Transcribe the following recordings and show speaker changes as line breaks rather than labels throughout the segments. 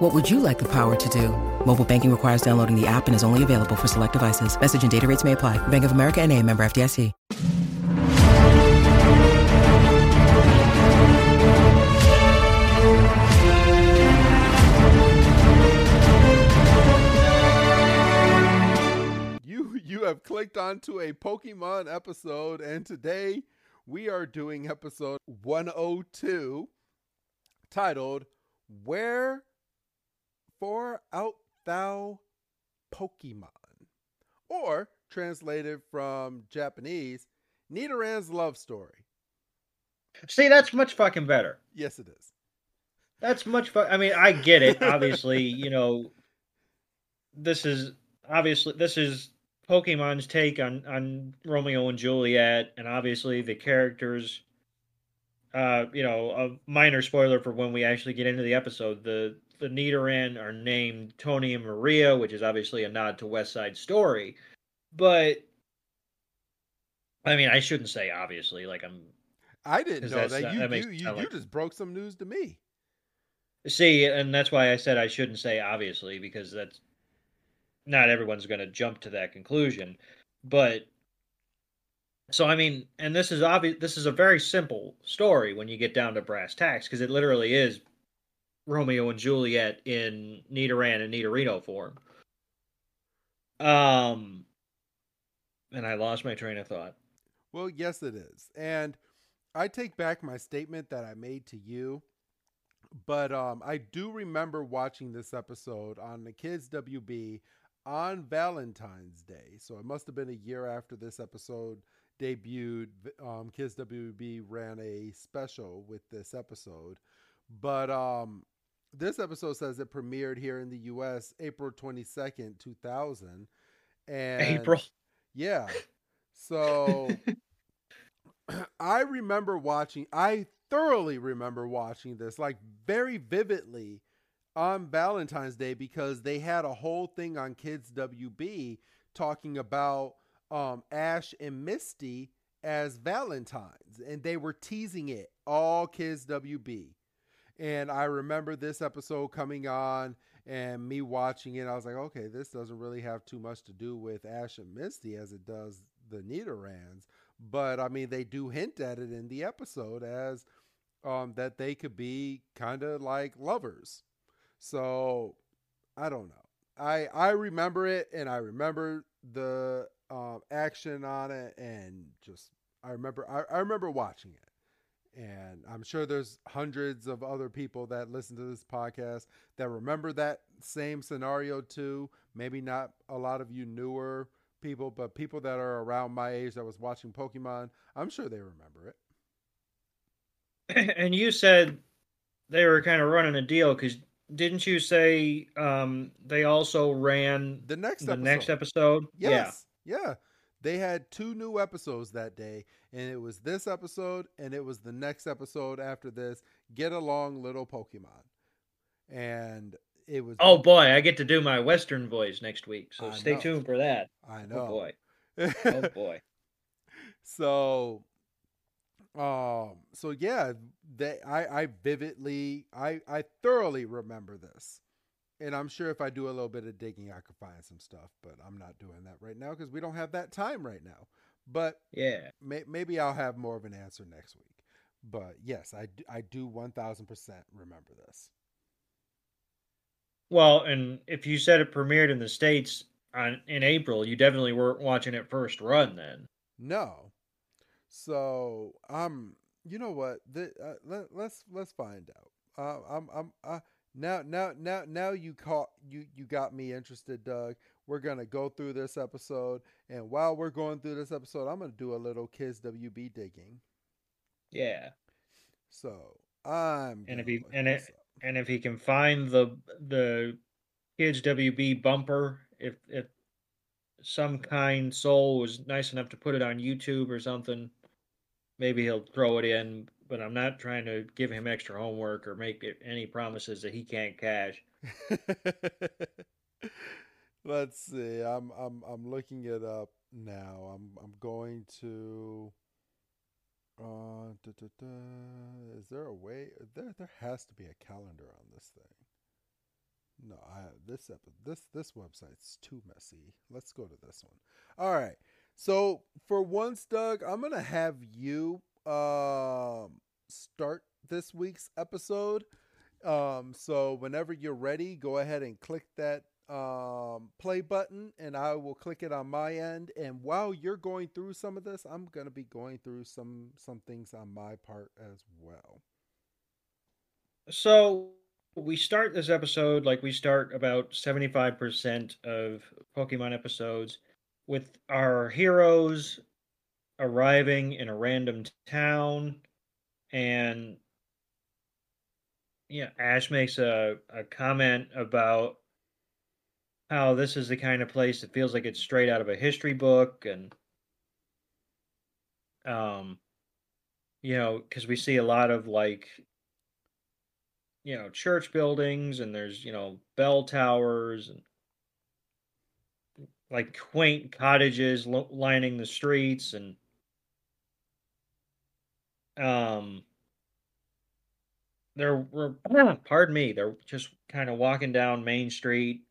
What would you like the power to do? Mobile banking requires downloading the app and is only available for select devices. Message and data rates may apply. Bank of America and a member FDIC.
You you have clicked onto a Pokemon episode, and today we are doing episode 102 titled Where For Art Thou Pokemon? Or translated from Japanese, Nidoran's Love Story.
See, that's much fucking better.
Yes, it is.
That's much fu- I mean, I get it. Obviously, you know, this is obviously this is Pokemon's take on on Romeo and Juliet, and obviously the characters. Uh, you know, a minor spoiler for when we actually get into the episode. The the Nidoran are named Tony and Maria, which is obviously a nod to West Side Story. But I mean, I shouldn't say obviously. Like I'm
I didn't know that.
not-
You,
that
you, you, you just broke some news to me.
See, and that's why I said I shouldn't say obviously because that's not everyone's going to jump to that conclusion. But so I mean, and this is obvious. This is a very simple story when you get down to brass tacks because it literally is Romeo and Juliet in Nidoran and Nidorino form. Um, and I lost my train of thought.
Well, yes, it is. And I take back my statement that I made to you. But um, I do remember watching this episode on the Kids WB on Valentine's Day. So it must have been a year after this episode debuted. Um, Kids WB ran a special with this episode. But um, this episode says it premiered here in the US April 22nd, 2000. And
April.
yeah. So I remember watching, I thoroughly remember watching this, like very vividly on Valentine's Day because they had a whole thing on Kids WB talking about um, Ash and Misty as Valentines, and they were teasing it all Kids WB. And I remember this episode coming on and me watching it. I was like, okay, this doesn't really have too much to do with Ash and Misty as it does the Nidorans. But I mean, they do hint at it in the episode as um, that they could be kind of like lovers. So I don't know. I I remember it, and I remember the um, action on it, and just I remember I, I remember watching it. And I'm sure there's hundreds of other people that listen to this podcast that remember that same scenario too. Maybe not a lot of you newer people, but people that are around my age that was watching Pokemon, I'm sure they remember it.
and you said they were kind of running a deal because didn't you say um, they also ran
The next
the
episode.
next episode?
Yes. Yeah. They had two new episodes that day, and it was this episode and it was the next episode after this. Get along, little Pokemon. And it was
Oh boy, I get to do my Western voice next week, so
I
stay
know.
tuned for that.
I know.
Oh boy, oh boy.
so um so yeah they i i vividly i i thoroughly remember this and i'm sure if i do a little bit of digging i could find some stuff but i'm not doing that right now because we don't have that time right now. But
Yeah,
may, maybe i'll have more of an answer next week. But yes i do, i do 1000% remember this.
Well, and if you said it premiered in the states on in April, you definitely weren't watching it first run then.
no. So um you know what? The, uh, let, let's let's find out. Uh, i'm i'm uh, now now now now you caught you you got me interested doug we're gonna go through this episode and while we're going through this episode i'm gonna do a little kids wb digging
Yeah,
so i'm
And if he- and
up.
and if he can find the the kids WB bumper, if if some kind soul was nice enough to put it on YouTube or something, maybe he'll throw it in. But I'm not trying to give him extra homework or make any promises that he can't cash.
Let's see. I'm I'm I'm looking it up now. I'm I'm going to. Uh, da, da, da. Is there a way? There there has to be a calendar on this thing. No, I this this this website's too messy. Let's go to this one. All right. So for once, Doug, I'm gonna have you um start this week's episode. Um, so whenever you're ready, go ahead and click that um, play button, and I will click it on my end. And while you're going through some of this, I'm gonna be going through some some things on my part as well.
So we start this episode like we start about 75% of Pokemon episodes with our heroes arriving in a random town and yeah, Ash makes a, a comment about how this is the kind of place that feels like it's straight out of a history book and um you know because we see a lot of like you know church buildings and there's you know bell towers and like quaint cottages lining the streets and um they're we're, pardon me they're just kind of walking down main street.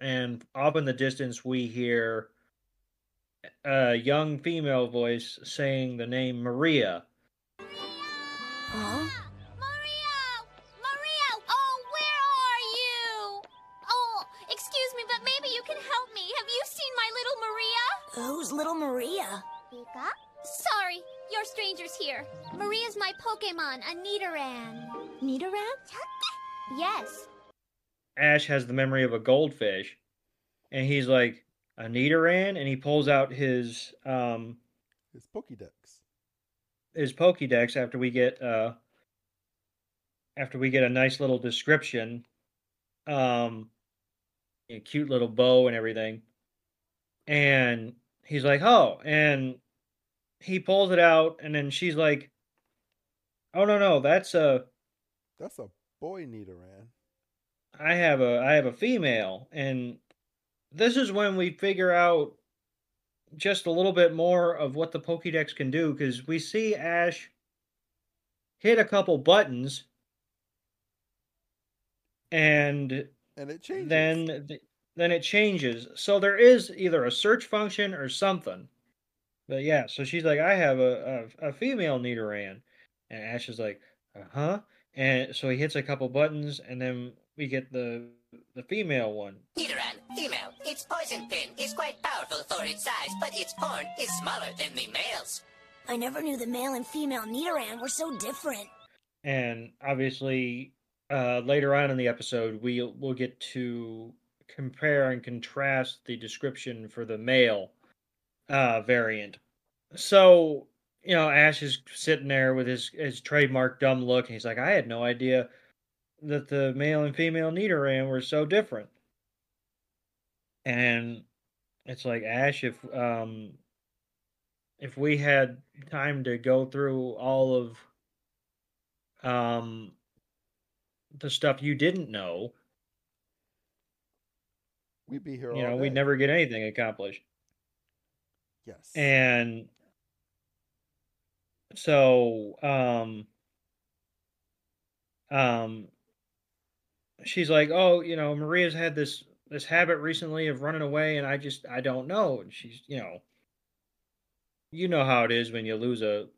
And up in the distance we hear a young female voice saying the name maria
Maria's my Pokemon, a Nidoran.
Nidoran?
Yes.
Ash has the memory of a goldfish, and he's like a Nidoran, and he pulls out his um
His Pokédex.
his Pokédex after we get uh after we get a nice little description, um, a cute little bow and everything, and he's like, oh, and he pulls it out, and then she's like, oh no no, that's a
That's a boy Nidoran.
I have a I have a female, and this is when we figure out just a little bit more of what the Pokédex can do because we see Ash hit a couple buttons, and
And it changes.
then then it changes. So there is either a search function or something. But yeah, so she's like, I have a a, a female Nidoran, and Ash is like, uh huh. And so he hits a couple buttons, and then we get the the female one.
Nidoran, female. Its poison pin is quite powerful for its size, but its horn is smaller than the male's.
I never knew the male and female Nidoran were so different.
And obviously, uh, later on in the episode, we'll we'll get to compare and contrast the description for the male uh, variant. So you know, Ash is sitting there with his his trademark dumb look, and he's like, "I had no idea that the male and female Nidoran were so different." And it's like Ash, if um, if we had time to go through all of um the stuff you didn't know,
We'd be here
you
all
know,
day.
we'd never get anything accomplished.
Yes.
And so um um she's like, "Oh, you know, Maria's had this this habit recently of running away and I just I don't know." And she's, you know, you know how it is when you lose a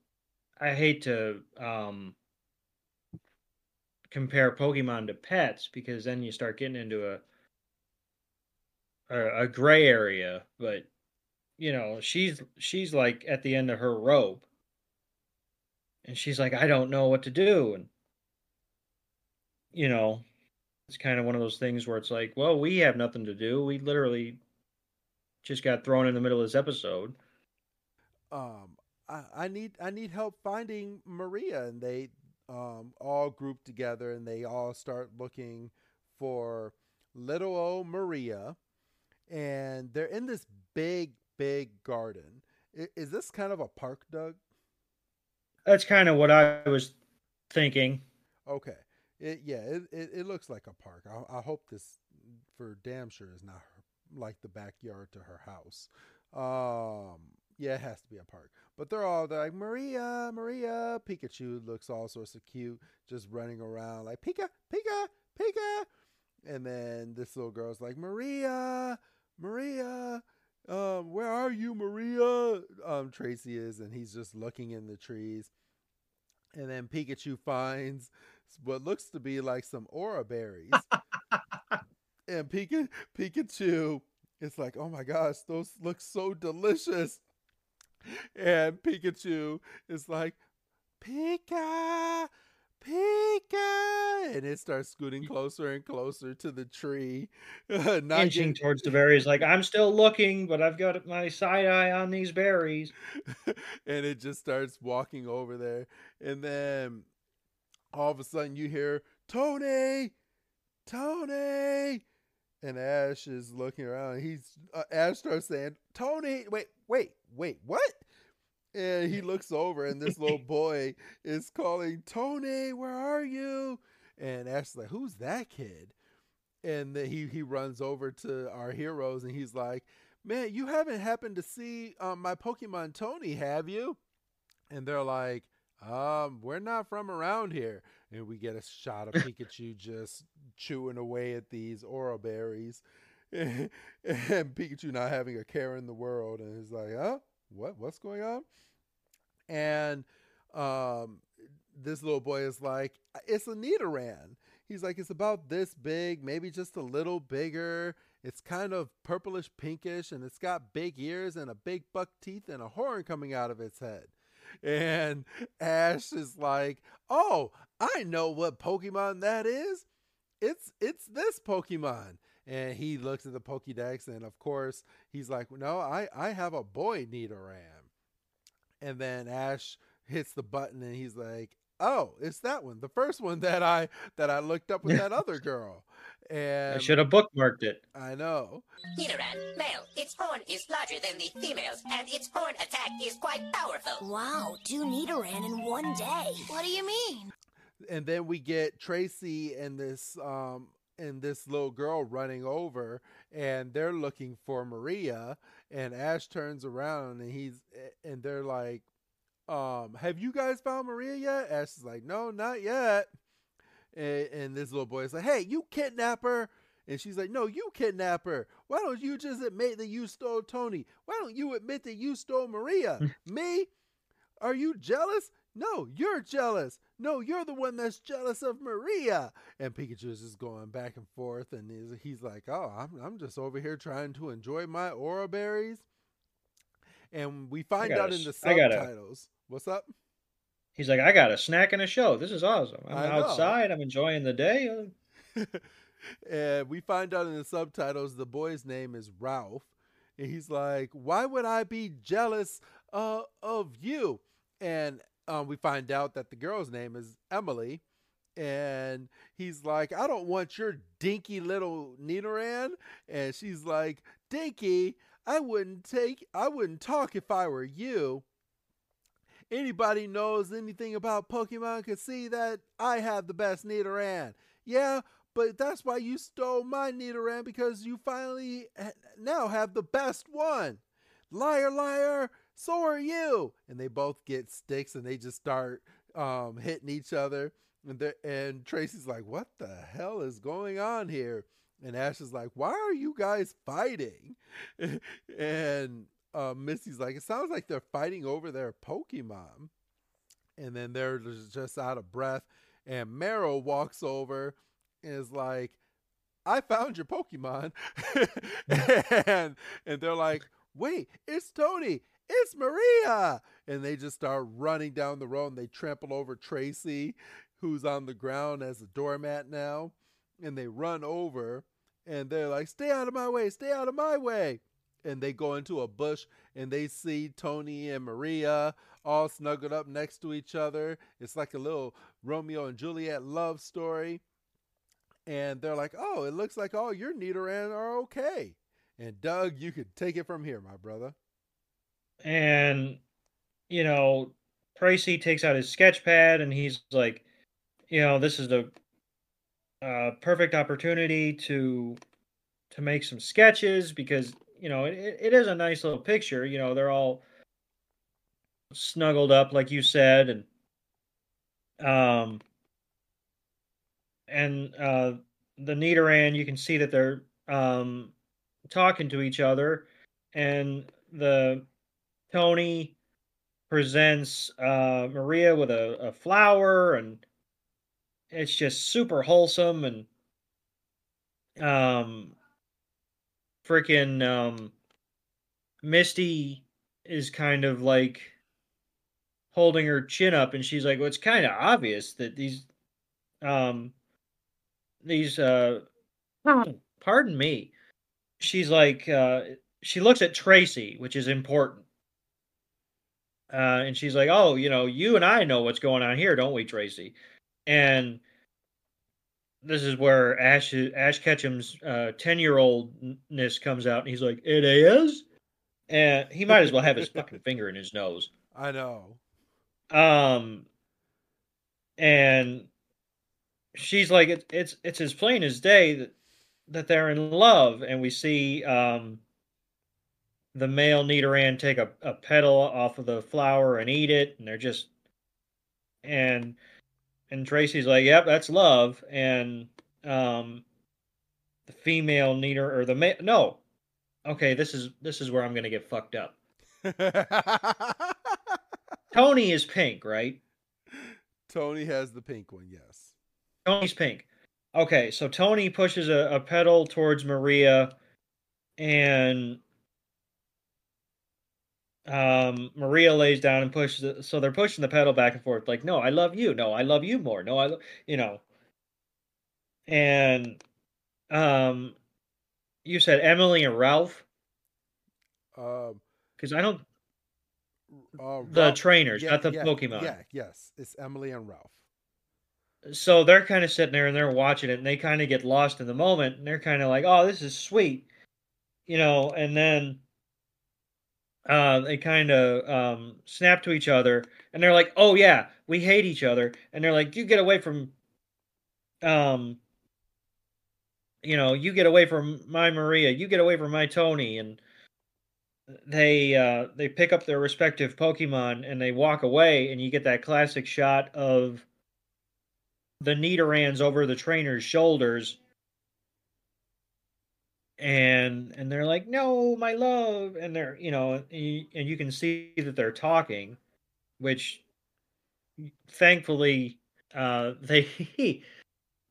I hate to um compare Pokemon to pets because then you start getting into a a, a gray area, but you know, she's she's like at the end of her rope. And she's like, I don't know what to do. And you know, it's kind of one of those things where it's like, well, we have nothing to do. We literally just got thrown in the middle of this episode.
um I, I need I need help finding Maria and they um all group together and they all start looking for little old Maria and they're in this big, big garden. I- Is this kind of a park, Doug?
That's kind of what I was thinking.
Okay. It, yeah, it, it, it looks like a park. I, I hope this for damn sure is not her, like the backyard to her house. Um, yeah, it has to be a park. But they're all they're like Maria, Maria. Pikachu looks all sorts of cute, just running around like Pika, Pika, Pika. And then this little girl's like Maria, Maria. Um, where are you, Maria? Um, Tracey is, and he's just looking in the trees. And then Pikachu finds what looks to be like some Oran berries. and Pika, Pikachu is like, oh my gosh, those look so delicious. And Pikachu is like, Pika, Pika. And it starts scooting closer and closer to the tree. Not
Inching
getting-
towards the berries, like I'm still looking, but I've got my side eye on these berries.
and it just starts walking over there. And then all of a sudden you hear, Tony, Tony. And Ash is looking around. He's uh, Ash starts saying, "Tony, wait, wait, wait, what?" And he looks over, and this little boy is calling, "Tony, where are you?" And Ash is like, "Who's that kid?" And then he he runs over to our heroes, and he's like, "Man, you haven't happened to see um, my Pokemon Tony, have you?" And they're like, um, we're not from around here. And we get a shot of Pikachu just chewing away at these Oran berries. and Pikachu not having a care in the world. And he's like, huh? What? What's going on? And um, this little boy is like, it's a Nidoran. He's like, it's about this big, maybe just a little bigger. It's kind of purplish pinkish, and it's got big ears and a big buck teeth and a horn coming out of its head. And Ash is like, "Oh, I know what Pokemon that is. It's it's this Pokemon." And he looks at the Pokédex, and of course, he's like, "No, I I have a boy Nidoran." And then Ash hits the button, and he's like, "Oh, it's that one, the first one that I that I looked up with that other girl." And
I should have bookmarked it.
I know.
Nidoran, male. Its horn is larger than the female's, and its horn attack is quite powerful.
Wow, two Nidoran in one day.
What do you mean?
and then we get Tracey and this um and this little girl running over and they're looking for Maria and Ash turns around and he's and they're like um have you guys found Maria yet? Ash is like no not yet. And, and this little boy is like hey you kidnapper and she's like no you kidnapper why don't you just admit that you stole Tony? Why don't you admit that you stole Maria? Me? Are you jealous? No, you're jealous. No, you're the one that's jealous of Maria. And Pikachu is just going back and forth, and he's, he's like, "Oh, I'm I'm just over here trying to enjoy my Oran berries." And we find out in the
s- I gotta-
subtitles. What's up?
He's like, I got a snack and a show. This is awesome. I'm outside. I'm enjoying the day.
And we find out in the subtitles the boy's name is Ralph. And he's like, Why would I be jealous uh, of you? And um, we find out that the girl's name is Emily. And he's like, I don't want your dinky little Nidoran. And she's like, Dinky, I wouldn't take, I wouldn't talk if I were you. Anybody knows anything about Pokemon can see that I have the best Nidoran. Yeah, but that's why you stole my Nidoran because you finally now have the best one. Liar, liar, so are you. And they both get sticks and they just start um, hitting each other. And, and Tracey's like, What the hell is going on here? And Ash is like, Why are you guys fighting? and uh, Misty's like, It sounds like they're fighting over their Pokemon. And then they're just- out of breath. And Marill walks over and is like, I found your Pokemon. and and they're like, wait, it's Tony. It's Maria. And they just start running down the road and they trample over Tracey, who's on the ground as a doormat now. And they run over and they're like, stay out of my way, stay out of my way. And they go into a bush and they see Tony and Maria all snuggled up next to each other. It's like a little Romeo and Juliet love story. And they're like, oh, it looks like all your Nidoran are okay. And Doug, you could take it from here, my brother.
And you know Tracey takes out his sketch pad and he's like, you know, this is the uh, perfect opportunity to to make some sketches because you know it, it is a nice little picture. You know, they're all snuggled up, like you said, and um, and uh, the Nidoran, you can see that they're um talking to each other, and the Tony presents uh, Maria with a, a flower, and it's just super wholesome. And um, freaking um, Misty is kind of like holding her chin up, and she's like, "Well, it's kind of obvious that these um these uh pardon me." She's like, uh, she looks at Tracey, which is important. Uh, and she's like, "Oh, you know, you and I know what's going on here, don't we, Tracey?" And this is where Ash Ash Ketchum's ten year oldness comes out, and he's like, "It is," and he might as well have his fucking finger in his nose.
I know.
Um, and she's like, "It's it's it's as plain as day that that they're in love," and we see um the male Nidoran take a, a petal off of the flower and eat it, and they're just and and Tracey's like, "Yep, that's love," and um, the female Nidoran or the male no, okay, this is this is where I'm gonna get fucked up. Tony is pink, right?
Tony has the pink one, yes.
Tony's pink. Okay, so Tony pushes a, a petal towards Maria, and um, Maria lays down and pushes it. So they're pushing the pedal back and forth, like, no, I love you. No, I love you more. No, I, you know. And um, you said Emily and Ralph,
Um,
because I don't.
uh,
The
Ralph-
trainers,
yeah,
not the
yeah,
Pokemon.
Yeah, yes, it's Emily and Ralph.
So they're kind of sitting there and they're watching it, and they kind of get lost in the moment, and they're kind of like, "Oh, this is sweet," you know. And then uh, they kind of um, snap to each other, and they're like, "Oh yeah, we hate each other," and they're like, "You get away from, um, you know, you get away from my Maria, you get away from my Tony," and they uh, they pick up their respective Pokemon and they walk away, and you get that classic shot of the Nidorans over the trainer's shoulders. And and they're like, no, my love, and they're you know, and you, and you can see that they're talking, which thankfully uh, they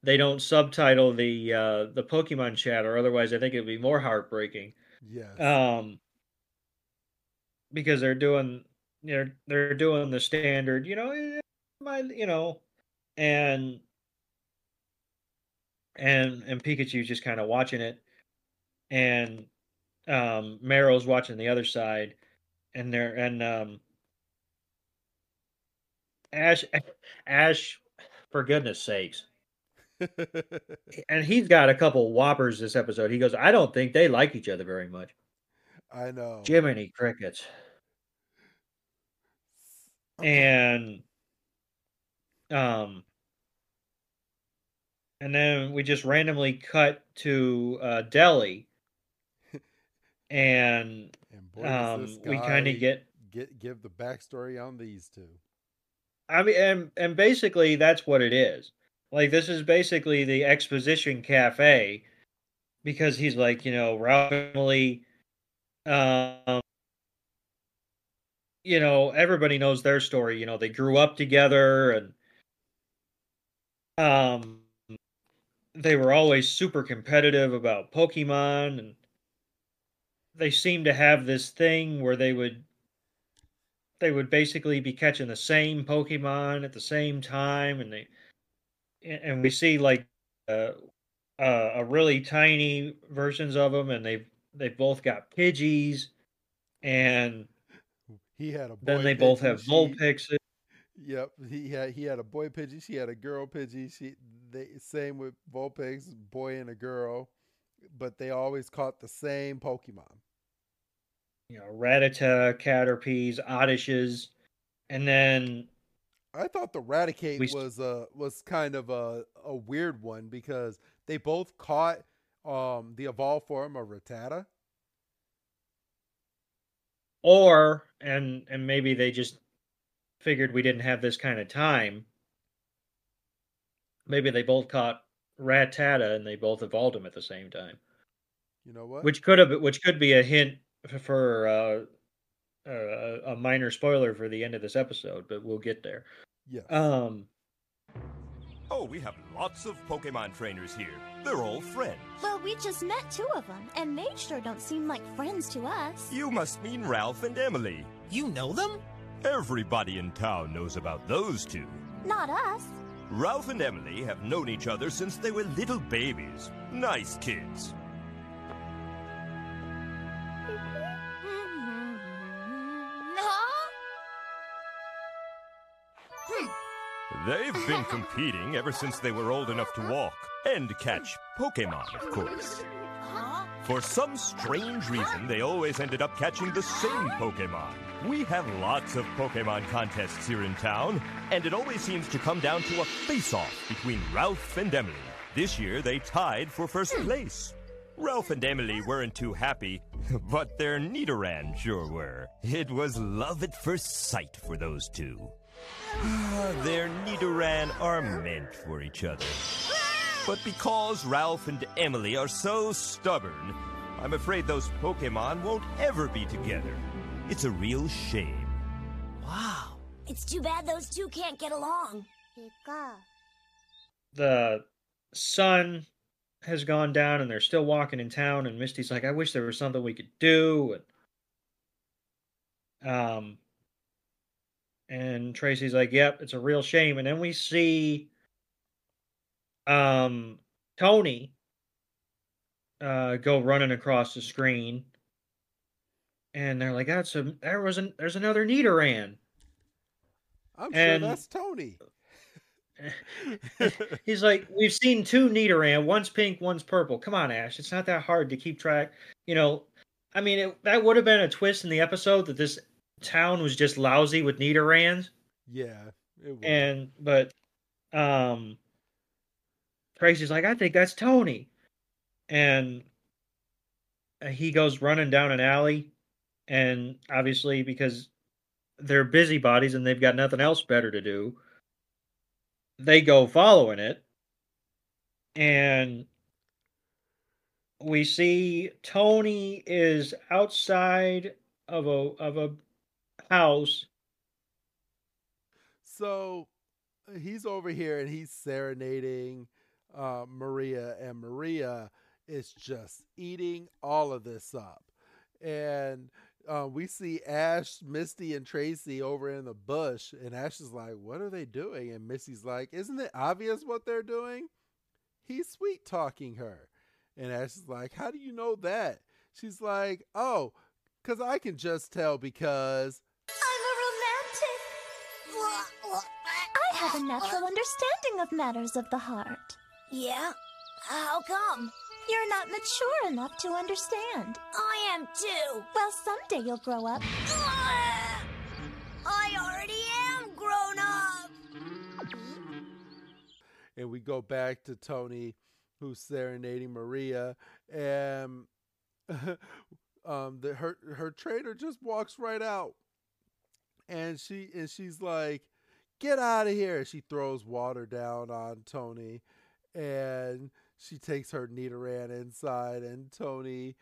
they don't subtitle the uh, the Pokemon chat or Otherwise, I think it'd be more heartbreaking.
yeah
Um, because they're doing they're they're doing the standard, you know, eh, my you know, and and and Pikachu's just kind of watching it, and um, watching the other side, and they're and um, Ash Ash, for goodness sakes, and he's got a couple whoppers this episode. He goes, I don't think they like each other very much.
I know.
Jiminy crickets. and um and then we just randomly cut to uh deli and
and boy,
um we kind of get
get give the backstory on these two.
I mean and and basically that's what it is. Like this is basically the exposition cafe because he's like, you know, Ralph Emily um you know, everybody knows their story. You know, they grew up together and um they were always super competitive about Pokemon and they seem to have this thing where they would they would basically be catching the same Pokemon at the same time and they and we see like uh, uh, a really tiny versions of them and they they've both got Pidgeys and
He had a boy
then they both have Vulpixes.
Yep, he had he had a boy Pidgey. She had a girl Pidgey. She they same with Vulpix, boy and a girl. But they always caught the same Pokemon.
You know, Rattata, Caterpies, Oddishes, and then
I thought the Raticate
We
was uh was kind of a a weird one because they both caught um the evolved form of Rattata.
or and and maybe they just figured we didn't have this kind of time. Maybe they both caught Rattata and they both evolved him at the same time,
You know what?
which could have which could be a hint for uh, uh, a minor spoiler for the end of this episode, but we'll get there.
Yeah.
Um,
Oh, we have lots of Pokemon trainers here. They're all friends.
Well, we just met two of them, and they sure don't seem like friends to us.
You must mean Ralph and Emily.
You know them?
Everybody in town knows about those two.
Not us.
Ralph and Emily have known each other since they were little babies. Nice kids.
Hmm.
They've been competing ever since they were old enough to walk and catch Pokemon, of course. For some strange reason, they always ended up catching the same Pokemon. We have lots of Pokemon contests here in town, and it always seems to come down to a face-off between Ralph and Emily. This year, they tied for first hmm. place. Ralph and Emily weren't too happy, but their Nidoran sure were. It was love at first sight for those two. their Nidoran are meant for each other. But because Ralph and Emily are so stubborn, I'm afraid those Pokemon won't ever be together. It's a real shame.
Wow.
It's too bad those two can't get along.
the sun has gone down and they're still walking in town and Misty's like I wish there was something we could do and um and Tracey's like yep it's a real shame and then we see um Tony uh go running across the screen and they're like that's a there was an there's another Nidoran
I'm
and-
sure that's Tony.
He's like, we've seen two Nidoran, one's pink, one's purple. Come on, Ash, it's not that hard to keep track. You know, I mean, it, that would have been a twist in the episode that this town was just lousy with Nidorans,
yeah.
And but um, Tracey's like, I think that's Tony, and uh, he goes running down an alley, and obviously because they're busybodies and they've got nothing else better to do, they go following it, and we see Tony is outside of a of a house.
So he's over here and he's serenading uh, Maria, and Maria is just eating all of this up. And uh, we see Ash, Misty, and Tracey over in the bush, and Ash is like, What are they doing? And Misty's like, Isn't it obvious what they're doing? He's sweet talking her. And Ash is like, How do you know that? She's like, Oh, because I can just tell because
I'm a romantic. I have a natural understanding of matters of the heart.
Yeah? How come?
You're not mature enough to understand.
I am too.
Well, someday you'll grow up.
I already am grown up.
and we go back to Tony, who's serenading Maria, and um, the, her her trainer just walks right out, and she and she's like, "Get out of here!" She throws water down on Tony, and she takes her Nidoran inside, and Tony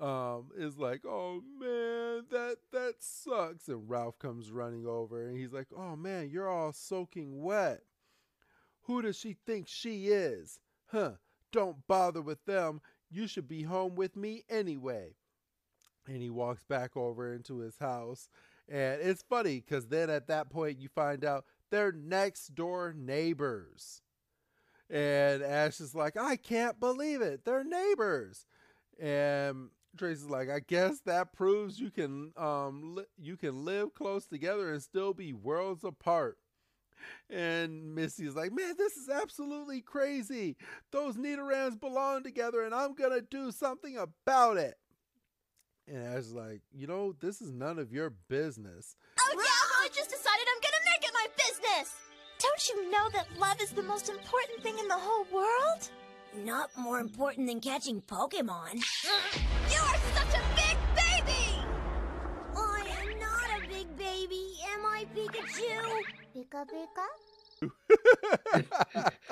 um is like oh man that that sucks and ralph comes running over and he's like oh man you're all soaking wet who does she think she is? Huh, don't bother with them. You should be home with me anyway. And he walks back over into his house. And it's funny because then at that point you find out they're next door neighbors. And Ash is like, I can't believe it. They're neighbors. And Tracey's like, I guess that proves you can um li- you can live close together and still be worlds apart. And Misty's like, man, this is absolutely crazy. Those Nidorans belong together, and I'm gonna do something about it. And Ash is like, you know, this is none of your business.
Oh yeah, I just decided I'm gonna make it my business!
Don't you know that love is the most important thing in the whole world?
Not more important than catching Pokemon.
You're such a big baby!
I am not a big baby, am I, Pikachu?
Pika pika.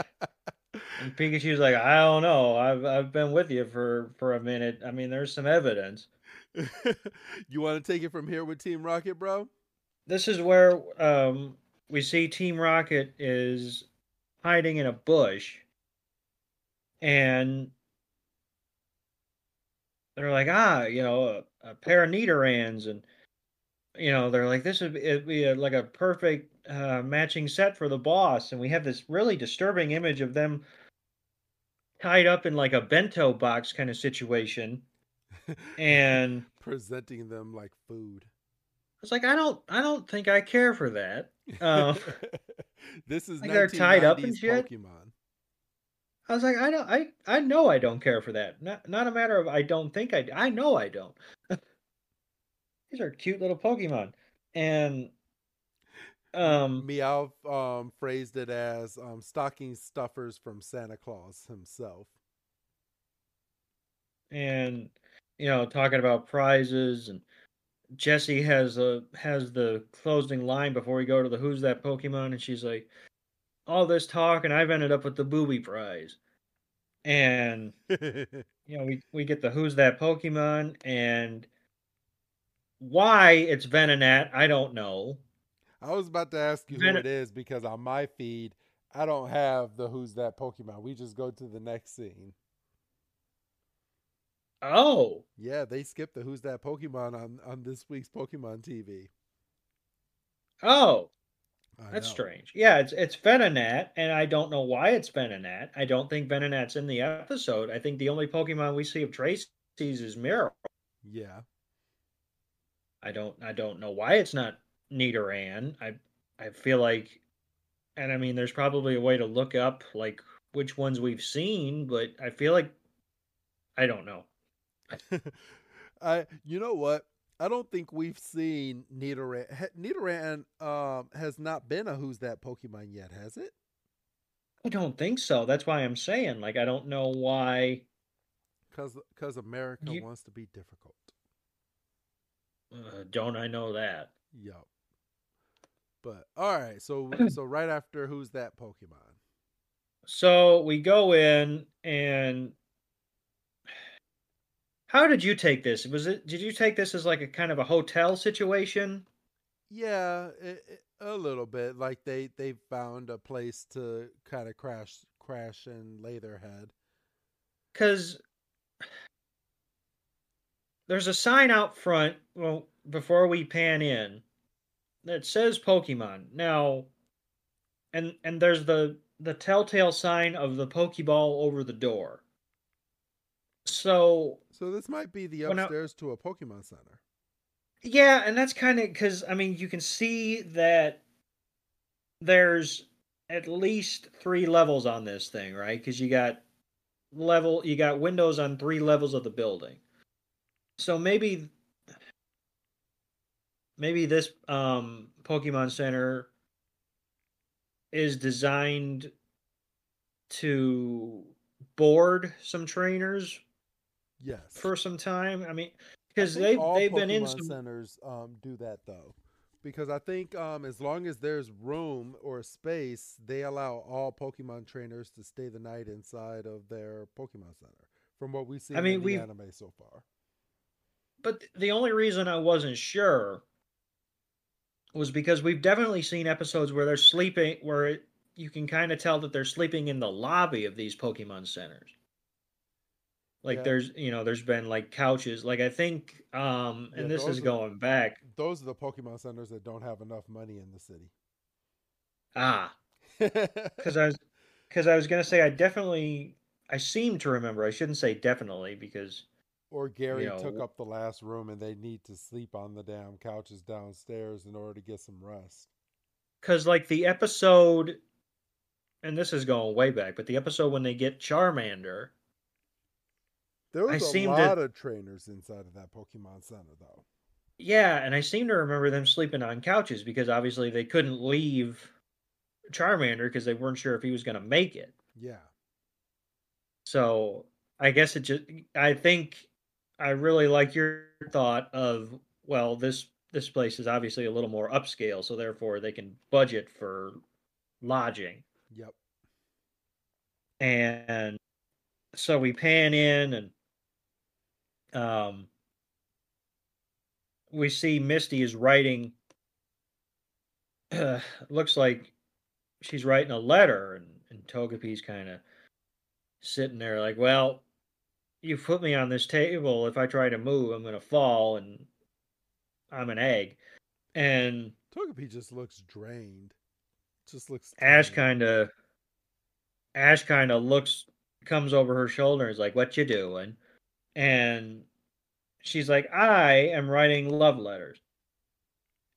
And Pikachu's like, I don't know. I've I've been with you for for a minute. I mean, there's some evidence.
you want to take it from here with Team Rocket, bro?
This is where um we see Team Rocket is hiding in a bush, and they're like, ah, you know, a, a pair of Nidorans, and you know, they're like, this would be, it'd be a, like a perfect uh, matching set for the boss, and we have this really disturbing image of them tied up in like a bento box kind of situation, and
Presenting them like food.
it's like, I don't, I don't think I care for that. Um,
this is
Like they're tied up and shit?
Pokemon.
I was like, I don't, I, I know I don't care for that. Not, not a matter of I don't think I, I know I don't. These are cute little Pokemon, and um,
Meowth um, phrased it as um, stocking stuffers from Santa Claus himself.
and you know, talking about prizes, and Jessie has a has the closing line before we go to the Who's That Pokemon, and she's like, all this talk, and I've ended up with the booby prize, and you know, we we get the Who's That Pokemon, and why it's Venonat, I don't know.
I was about to ask you who it is because on my feed, I don't have the Who's That Pokemon. We just go to the next scene.
Oh,
Yeah, they skipped the Who's That Pokemon on, on this week's Pokemon TV.
oh,
I
that's
know.
strange. Yeah, it's it's Venonat, and I don't know why it's Venonat. I don't think Venonat's in the episode. I think the only Pokemon we see of Tracey's is Marill.
Yeah.
I don't I don't know why it's not Nidoran. I I feel like and I mean there's probably a way to look up like which ones we've seen, but I feel like I don't know.
I you know what? I don't think we've seen Nidoran. Nidoran um has not been a Who's That Pokemon yet, has it?
I don't think so. That's why I'm saying like I don't know why
Cuz cuz America
You-
wants to be difficult.
uh, don't I know that.
Yup. But all right, so so right after Who's That Pokemon?
So we go in and how did you take this? Was it did you take this as like a kind of a hotel situation?
Yeah, it, it- a little bit. Like they they found a place to kind of crash crash and lay their head.
Cuz there's a sign out front well before we pan in that says Pokemon. Now and and there's the the telltale sign of the Pokeball over the door. So
So this might be the upstairs to a Pokemon Center.
Yeah, and that's kind of because I mean you can see that there's at least three levels on this thing, right? Because you got level, you got windows on three levels of the building. So maybe, maybe this um Pokemon Center is designed to board some trainers
Yes.
for some time. I mean, because
think
they've been in some.
centers um do that though. Because I think um as long as there's room or space, they allow all Pokemon trainers to stay the night inside of their Pokemon Center. From what we see, seen
mean,
in the anime so far.
But the only reason I wasn't sure was because we've definitely seen episodes where they're sleeping, where it, you can kind of tell that they're sleeping in the lobby of these Pokemon centers. Like
Yeah.
there's, you know, there's been like couches. Like I think, um,
Yeah,
and this is going back.
Those are the Pokemon centers that don't have enough money in the city.
Ah, because I was, because I was gonna say I definitely, I seem to remember. I shouldn't say definitely because
or Gary
know,
took up the last room and they need to sleep on the damn couches downstairs in order to get some rest.
because like the episode, and this is going way back, but the episode when they get Charmander,
There
I
was a
seem to-
lot of trainers inside of that Pokemon Center, though.
yeah, and I seem to remember them sleeping on couches because obviously they couldn't leave Charmander because they weren't sure if he was going to make it.
Yeah.
So I guess it just I think I really like your thought of well this this place is obviously a little more upscale so therefore they can budget for lodging
Yep.
and so we pan in and um we see Misty is writing looks like she's writing a letter and and Togepi's kind of sitting there like well you put me on this table if I try to move I'm going to fall and I'm an egg and
Togepi just looks drained. Just looks.
Ash kind of Ash kind of looks comes over her shoulder and is like what you doing and she's like I am writing love letters.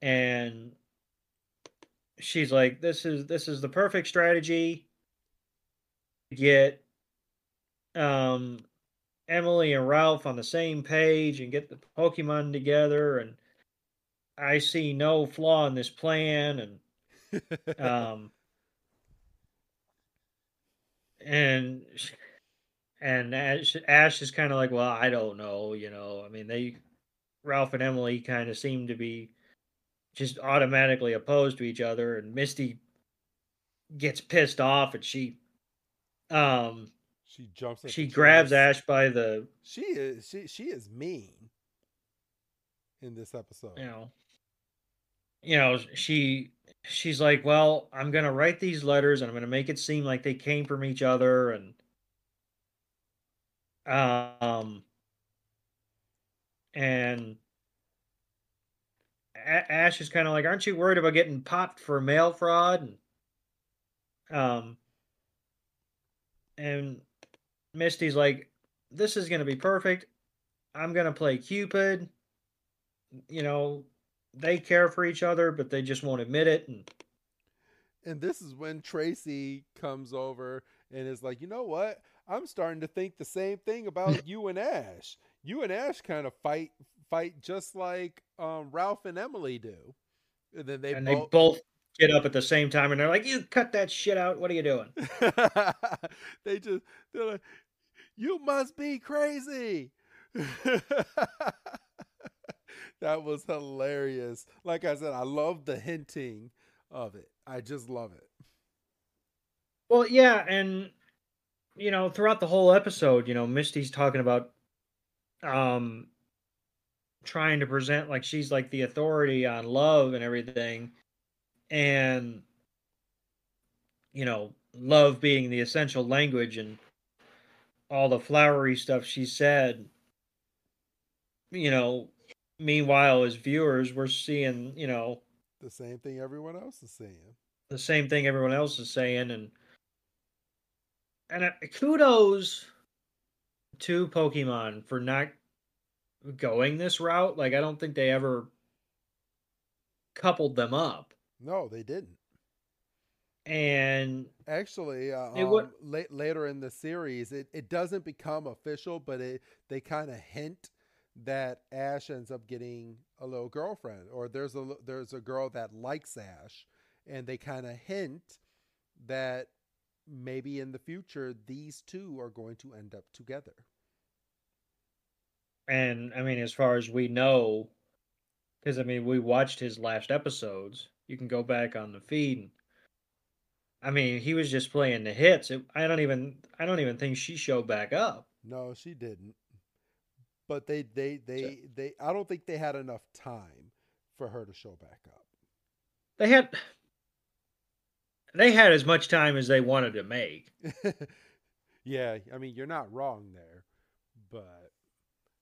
And she's like this is this is the perfect strategy to get um Emily and Ralph on the same page and get the Pokemon together and I see no flaw in this plan and um and and Ash, Ash is kind of like, well, I don't know, you know. I mean, they Ralph and Emily kind of seem to be just automatically opposed to each other, and Misty gets pissed off, and she um
she jumps.
She grabs
chance.
Ash by the
She is. She she is mean. In this episode.
you know you know she she's like well i'm gonna write these letters and i'm gonna make it seem like they came from each other and um and A- ash is kind of like aren't you worried about getting popped for mail fraud and um and misty's like this is gonna be perfect i'm gonna play cupid you know, they care for each other, but they just won't admit it. And
And this is when Tracey comes over and is like, you know what? I'm starting to think the same thing about you and Ash. You and Ash kind of fight fight just like um, Ralph and Emily do. And then they
and
both
they both get up at the same time, and they're like, "You cut that shit out! What are you doing?"
they just they're like, you must be crazy. that was hilarious. Like I said, I love the hinting of it. I just love it.
Well, yeah, and you know, throughout the whole episode, you know, Misty's talking about um trying to present like she's like the authority on love and everything and you know, love being the essential language and all the flowery stuff she said. You know, meanwhile as viewers we're seeing, you know,
The same thing everyone else is saying.
the same thing everyone else is saying and and uh, kudos to pokemon for not going this route like i don't think they ever coupled them up
No, they didn't.
and
Actually, uh,
It would-
um, la- later in the series, it, it doesn't become official, but it they kind of hint that Ash ends up getting a little girlfriend, or there's a there's a girl that likes Ash, and they kind of hint that maybe in the future these two are going to end up together.
and i mean as far as we know because i mean we watched his last episodes you can go back on the feed and, i mean he was just playing the hits it, i don't even i don't even think she showed back up
No, she didn't. But they they they they I don't think they had enough time for her to show back up.
they had they had as much time as they wanted to make
yeah, I mean you're not wrong there, but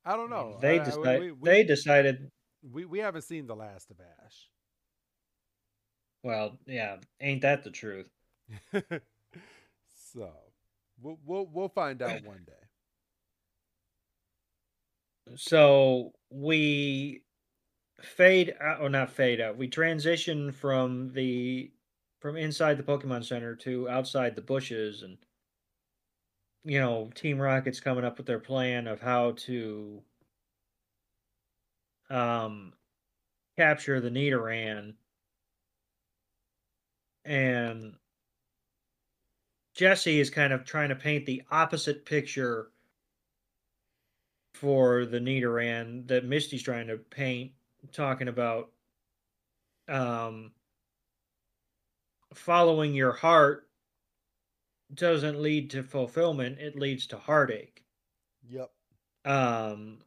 I don't know.
they decided
we, we,
they decided
we we haven't seen the last of Ash.
well yeah ain't that the truth
so we'll we'll we'll find out one day.
so we fade out or not fade out we transition from the from inside the Pokemon Center to outside the bushes, and you know, Team Rocket's coming up with their plan of how to um capture the Nidoran, and Jessie is kind of trying to paint the opposite picture for the Nidoran that Misty's trying to paint, talking about um, following your heart doesn't lead to fulfillment; it leads to heartache.
Yep.
Um,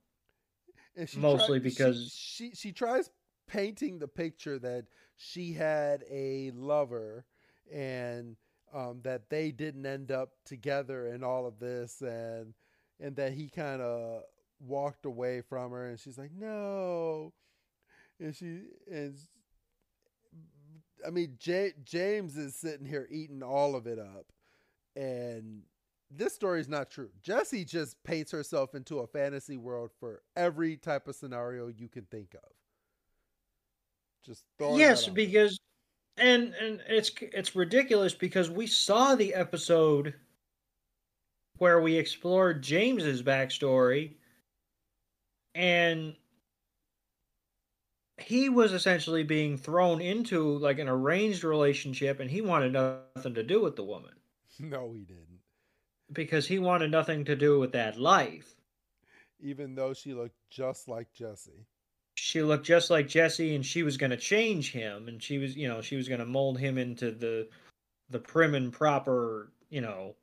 And
Mostly
she-
because-
she, she tries painting the picture that she had a lover and um, that they didn't end up together in all of this and and that he kind of walked away from her and she's like no and she and I mean J- James is sitting here eating all of it up and this story is not true. Jessie just paints herself into a fantasy world for every type of scenario you can think of. Just
yes, because and and it's it's ridiculous because we saw the episode where we explored James's backstory and he was essentially being thrown into like an arranged relationship and he wanted nothing to do with the woman
no, he didn't.
because he wanted nothing to do with that life.
Even though she looked just like Jessie.
she looked just like Jessie and she was going to change him and she was you know she was going to mold him into the the prim and proper you know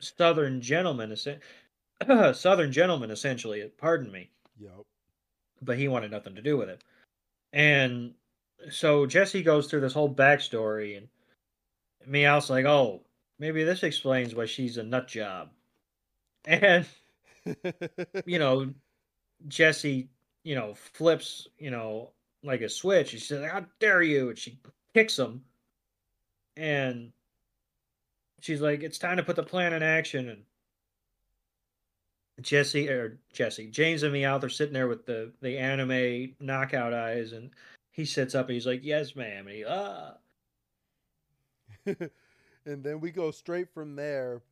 southern gentleman southern gentleman essentially pardon me
Yep.
But he wanted nothing to do with it and so Jessie goes through this whole backstory and Meowth's like oh maybe this explains why she's a nut job and you know, Jessie, you know, flips, you know, like a switch. She says, How dare you? And she kicks him. And she's like, It's time to put the plan in action. And Jessie or Jessie, James and Meowth are sitting there with the, the anime knockout eyes, and he sits up and he's like, Yes, ma'am. And he ah
and then we go straight from there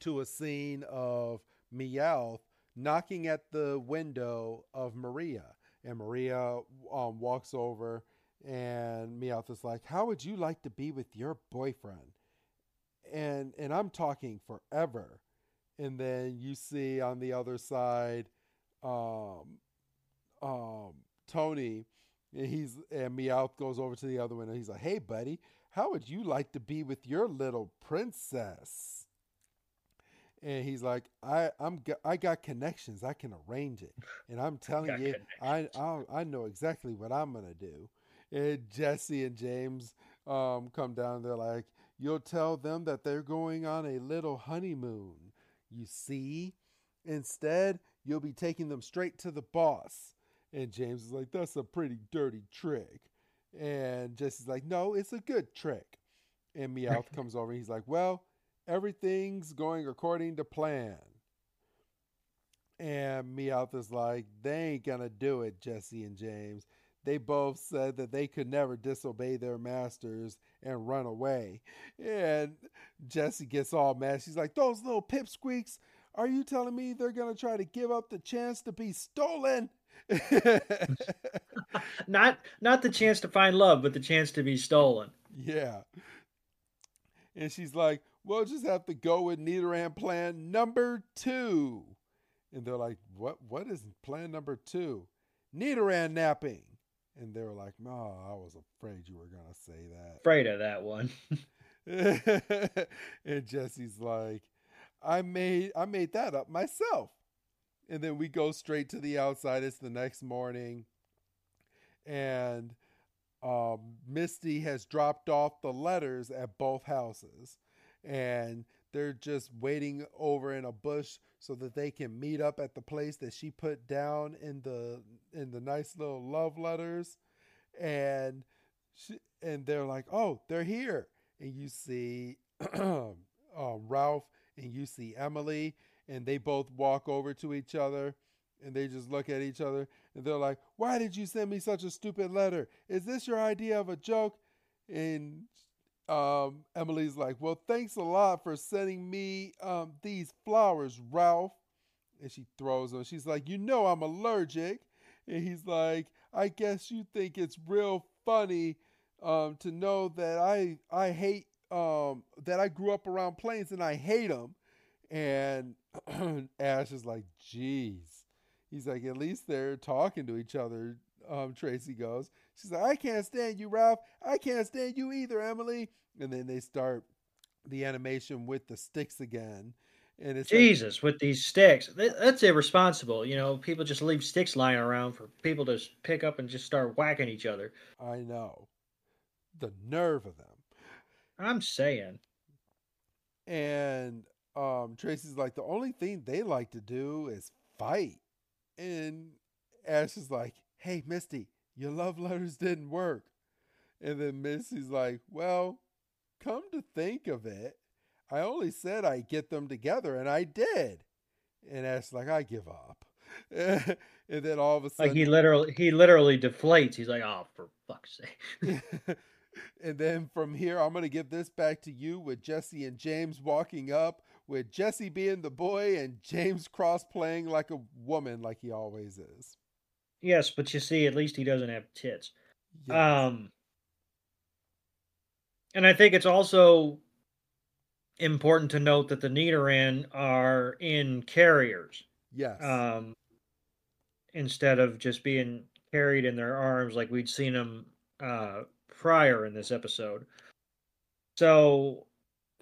to a scene of Meowth knocking at the window of Maria. And Maria um, walks over, and Meowth is like, How would you like to be with your boyfriend? And, and I'm talking forever. And then you see on the other side, um, um, Tony, and he's and Meowth goes over to the other window. He's like, "Hey, buddy, how would you like to be with your little princess?" And he's like, "I I'm I got connections. I can arrange it." And I'm telling you, I I I know exactly what I'm gonna do. And Jessie and James um come down. They're like, "You'll tell them that they're going on a little honeymoon." You see, instead, you'll be taking them straight to the boss. And James is like, that's a pretty dirty trick. And Jessie's like, no, it's a good trick. And Meowth comes over and he's like, well, everything's going according to plan. And Meowth is like, they ain't gonna do it, Jessie and James. They both said that they could never disobey their masters and run away. And Jessie gets all mad. She's like, those little pipsqueaks, are you telling me they're gonna try to give up the chance to be stolen?
not not the chance to find love, but the chance to be stolen.
Yeah. And she's like, we'll just have to go with Nidoran plan number two. And they're like, what what is plan number two? Nidoran napping. And they were like, oh, I was afraid you were gonna say that.
Afraid of that one.
and Jessie's like, I made I made that up myself. And then we go straight to the outside. It's the next morning. And um, Misty has dropped off the letters at both houses. And they're just waiting over in a bush so that they can meet up at the place that she put down in the in the nice little love letters. And she, and they're like, "Oh, they're here." And you see um, Ralph and you see Emily, and they both walk over to each other and they just look at each other and they're like, Why did you send me such a stupid letter? Is this your idea of a joke? and um, Emily's like, "Well, thanks a lot for sending me um, these flowers, Ralph." And she throws them. She's like, "You know I'm allergic." And he's like, "I guess you think it's real funny um, to know that I I hate um, that I grew up around planes and I hate them." And Ash is like, "Geez." He's like, "At least they're talking to each other." Um, Tracey goes. She's like, I can't stand you, Ralph. I can't stand you either, Emily. And then they start the animation with the sticks again. And it's like-
Jesus, with these sticks, that's irresponsible. You know, people just leave sticks lying around for people to pick up and just start whacking each other.
I know. The nerve of them.
I'm saying,
And um, Tracey's like, the only thing they like to do is fight. And Ash is like, hey, Misty, your love letters didn't work. And then Misty's like, well, come to think of it, I only said I'd get them together, and I did. And Ash's like, I give up. and then all of a sudden,
like he literally, he literally deflates. He's like, "Oh, for fuck's sake!"
and then from here, I'm going to give this back to you with Jessie and James walking up, with Jessie being the boy and James Cross playing like a woman, like he always is.
Yes, but you see, at least he doesn't have tits.
Yes.
Um, and I think it's also important to note that the Nidoran are in carriers.
yes.
um, instead of just being carried in their arms like we'd seen them uh, prior in this episode. So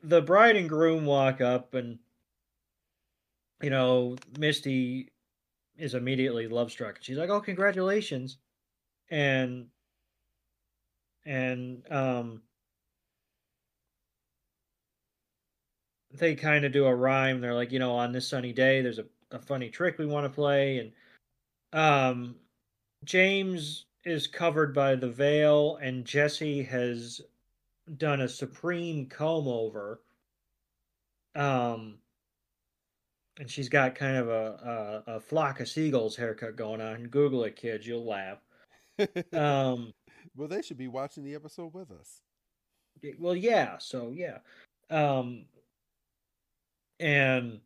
the bride and groom walk up, and you know Misty is immediately love struck. She's like, "Oh, congratulations!" and and um, they kind of do a rhyme. They're like, you know, on this sunny day, there's a, a funny trick we want to play, and um, James is covered by the veil, and Jesse has done a supreme comb over. Um, and she's got kind of a, a, a flock of seagulls haircut going on. Google it, kids, you'll laugh. Um,
well, they should be watching the episode with us.
well, yeah, so yeah. Um, and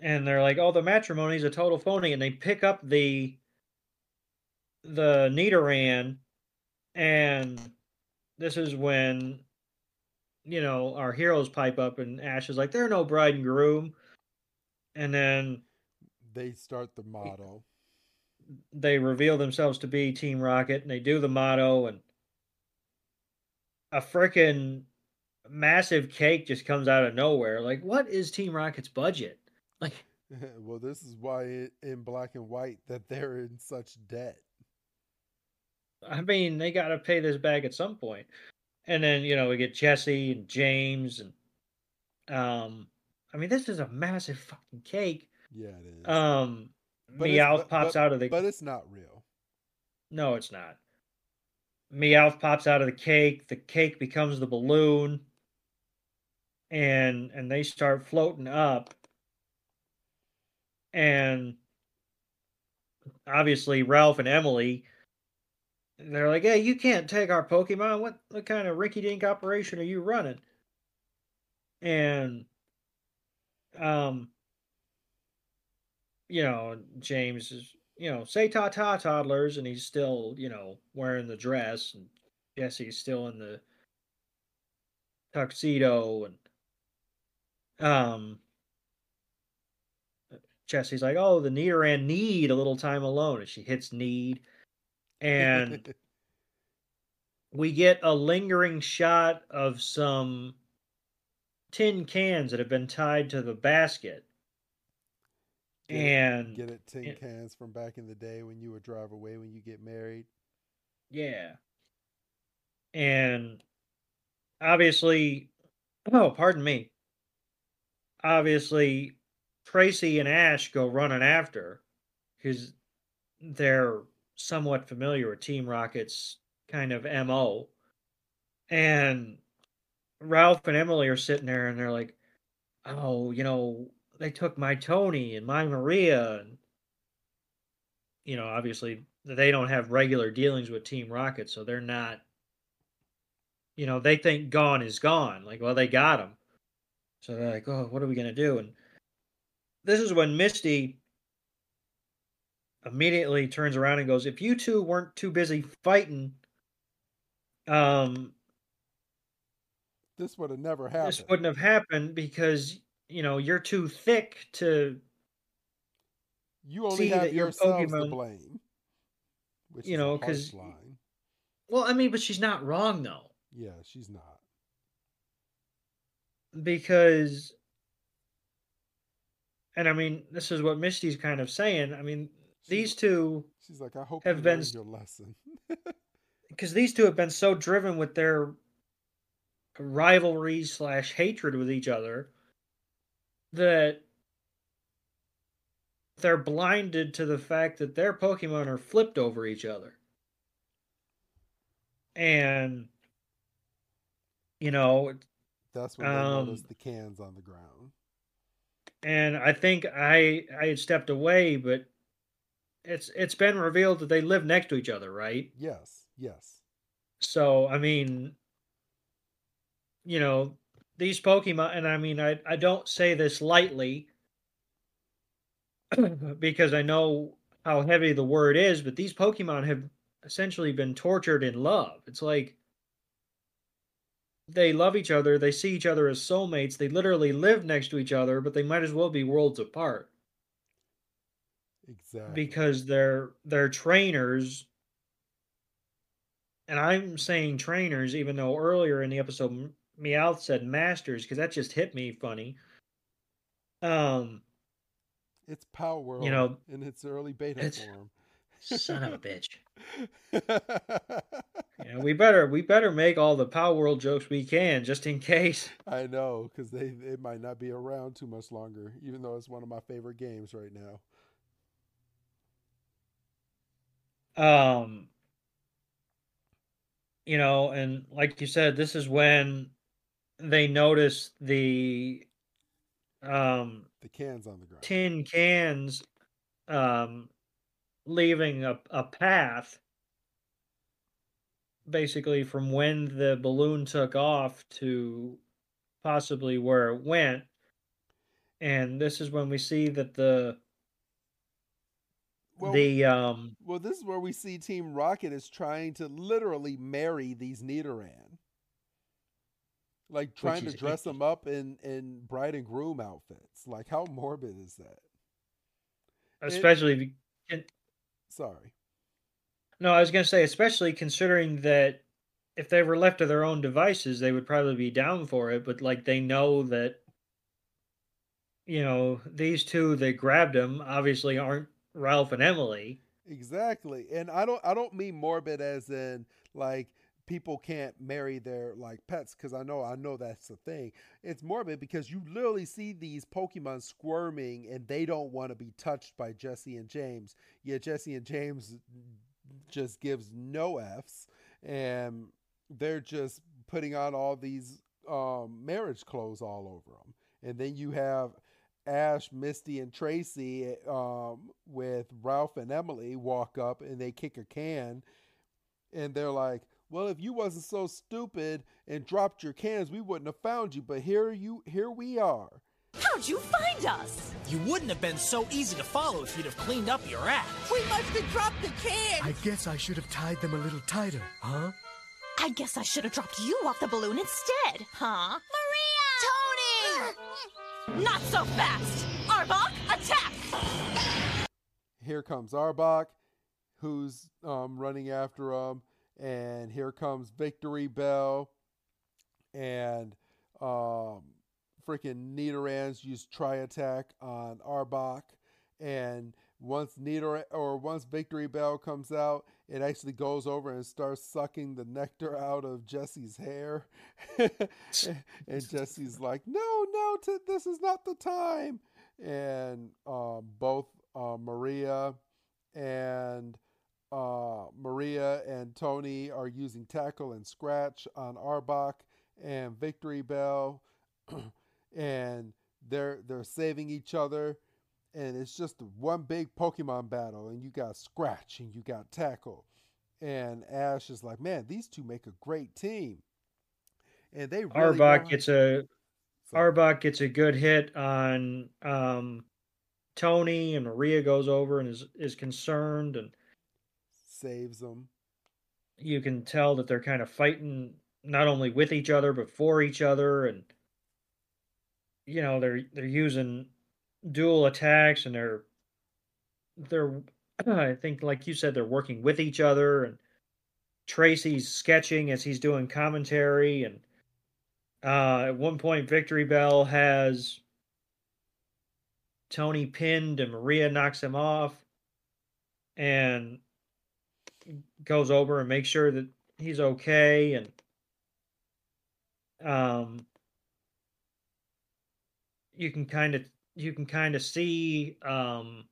and they're like, "Oh, the matrimony is a total phony," and they pick up the the Nidoran, and this is when you know our heroes pipe up, and Ash is like, "There are no bride and groom," and then
They start the motto.
they reveal themselves to be Team Rocket, and they do the motto, and a freaking massive cake just comes out of nowhere. Like, what is Team Rocket's budget? Like,
well, this is why it, in black and white that they're in such debt.
I mean, they got to pay this back at some point. And then you know we get Jessie and James, and um, I mean, this is a massive fucking cake.
Yeah, it is.
Um,
But
Meowth pops
but-
out of the.
But it's not real.
No, it's not. Meowth pops out of the cake. The cake becomes the balloon, and and they start floating up. And obviously, Ralph and Emily, they're like, "Hey, you can't take our Pokemon. What what kind of rinky-dink operation are you running?" And um, you know, James is, you know, say ta ta toddlers, and he's still, you know, wearing the dress, and Jessie's still in the tuxedo, and um, Jessie's like, oh, the Nidoran need a little time alone, and she hits need, and we get a lingering shot of some tin cans that have been tied to the basket.
Get
and
get it tin
it-
cans from back in the day when you would drive away when you get married.
Yeah. And obviously, oh, pardon me. Obviously, Tracey and Ash go running after because they're somewhat familiar with Team Rocket's kind of MO. And Ralph and Emily are sitting there and they're like, oh, you know, they took my Tony and my Maria. And, you know, obviously they don't have regular dealings with Team Rocket, so they're not. You know, they think gone is gone. Like, well, they got him, so they're like, oh, what are we gonna do? And this is when Misty immediately turns around and goes, "If you two weren't too busy fighting, um,
This would have never happened.
this wouldn't have happened because you know you're too thick to
you only
see
have
that your
yourselves to
Pokemon-
blame. Which
you know, because.
line.
Well, I mean, but she's not wrong though,
Yeah, she's not.
because, and I mean, this is what Misty's kind of saying. I mean, these two,
She's like, I hope
have
you
been
your lesson.
because these two have been so driven with their rivalry slash hatred with each other that they're blinded to the fact that their Pokemon are flipped over each other. And, you know,
That's when they
Um,
noticed the cans on the ground.
and I think I I had stepped away, but it's it's been revealed that they live next to each other, right?
Yes, yes.
So I mean, you know, these Pokemon, and I mean, I I don't say this lightly because I know how heavy the word is, but these Pokemon have essentially been tortured in love. It's like they love each other, they see each other as soulmates, they literally live next to each other, but they might as well be worlds apart
Exactly.
because they're they're trainers and i'm saying trainers even though earlier in the episode meowth said masters because that just hit me funny um
it's Palworld
you know,
in its early beta
it's-
form.
son of a bitch you know, we better we better make all the palworld jokes we can just in case
I know, because they it might not be around too much longer, even though it's one of my favorite games right now.
Um you know and like you said this is when they notice the um
The cans on the ground.
tin cans um leaving a, a path basically from when the balloon took off to possibly where it went and this is when we see that the
Well,
the um
Well, this is where we see Team Rocket is trying to literally marry these Nidoran. Like trying to dress them up in, in bride and groom outfits. Like, how morbid is that?
especially be- and-
Sorry.
No, I was going to say, especially considering that if they were left to their own devices, they would probably be down for it. But like they know that, you know, these two that grabbed them obviously aren't Ralph and Emily.
Exactly. And I don't I don't mean morbid as in like people can't marry their like pets because I know I know that's the thing. It's morbid because you literally see these Pokemon squirming and they don't want to be touched by Jessie and James. Yet Jessie and James just gives no F's and they're just putting on all these um, marriage clothes all over them. And then you have Ash, Misty, and Tracey um, with Ralph and Emily walk up and they kick a can, and they're like, "Well, if you wasn't so stupid and dropped your cans, we wouldn't have found you. But here you, here we are."
How'd you find us?
You wouldn't have been so easy to follow if you'd have cleaned up your act.
We must have dropped the can.
I guess I should have tied them a little tighter, huh?
I guess I should have dropped you off the balloon instead, huh? Not so fast! Arbok, attack!
Here comes Arbok, who's um, running after him, and here comes Victreebel, and um, freaking Nidorans use Tri Attack on Arbok, and once Nidor or once Victreebel comes out, it actually goes over and starts sucking the nectar out of Jessie's hair, and Jessie's like, "No, no, t- this is not the time." And um, both uh, Maria and uh, Maria and Tony are using tackle and scratch on Arbok and Victreebel, and they're they're saving each other. And it's just one big Pokemon battle, and you got Scratch and you got Tackle, and Ash is like, man, these two make a great team, and they really
Arbok gets a Arbok gets a good hit on um, Tony, and Maria goes over and is is concerned, and
saves them.
you can tell that they're kind of fighting not only with each other but for each other, and you know they're they're using dual attacks, and they're they're I think like you said they're working with each other, and Tracey's sketching as he's doing commentary, and uh, at one point Victreebel has Tony pinned and Maria knocks him off and goes over and makes sure that he's okay and um you can kind of you can kind of see um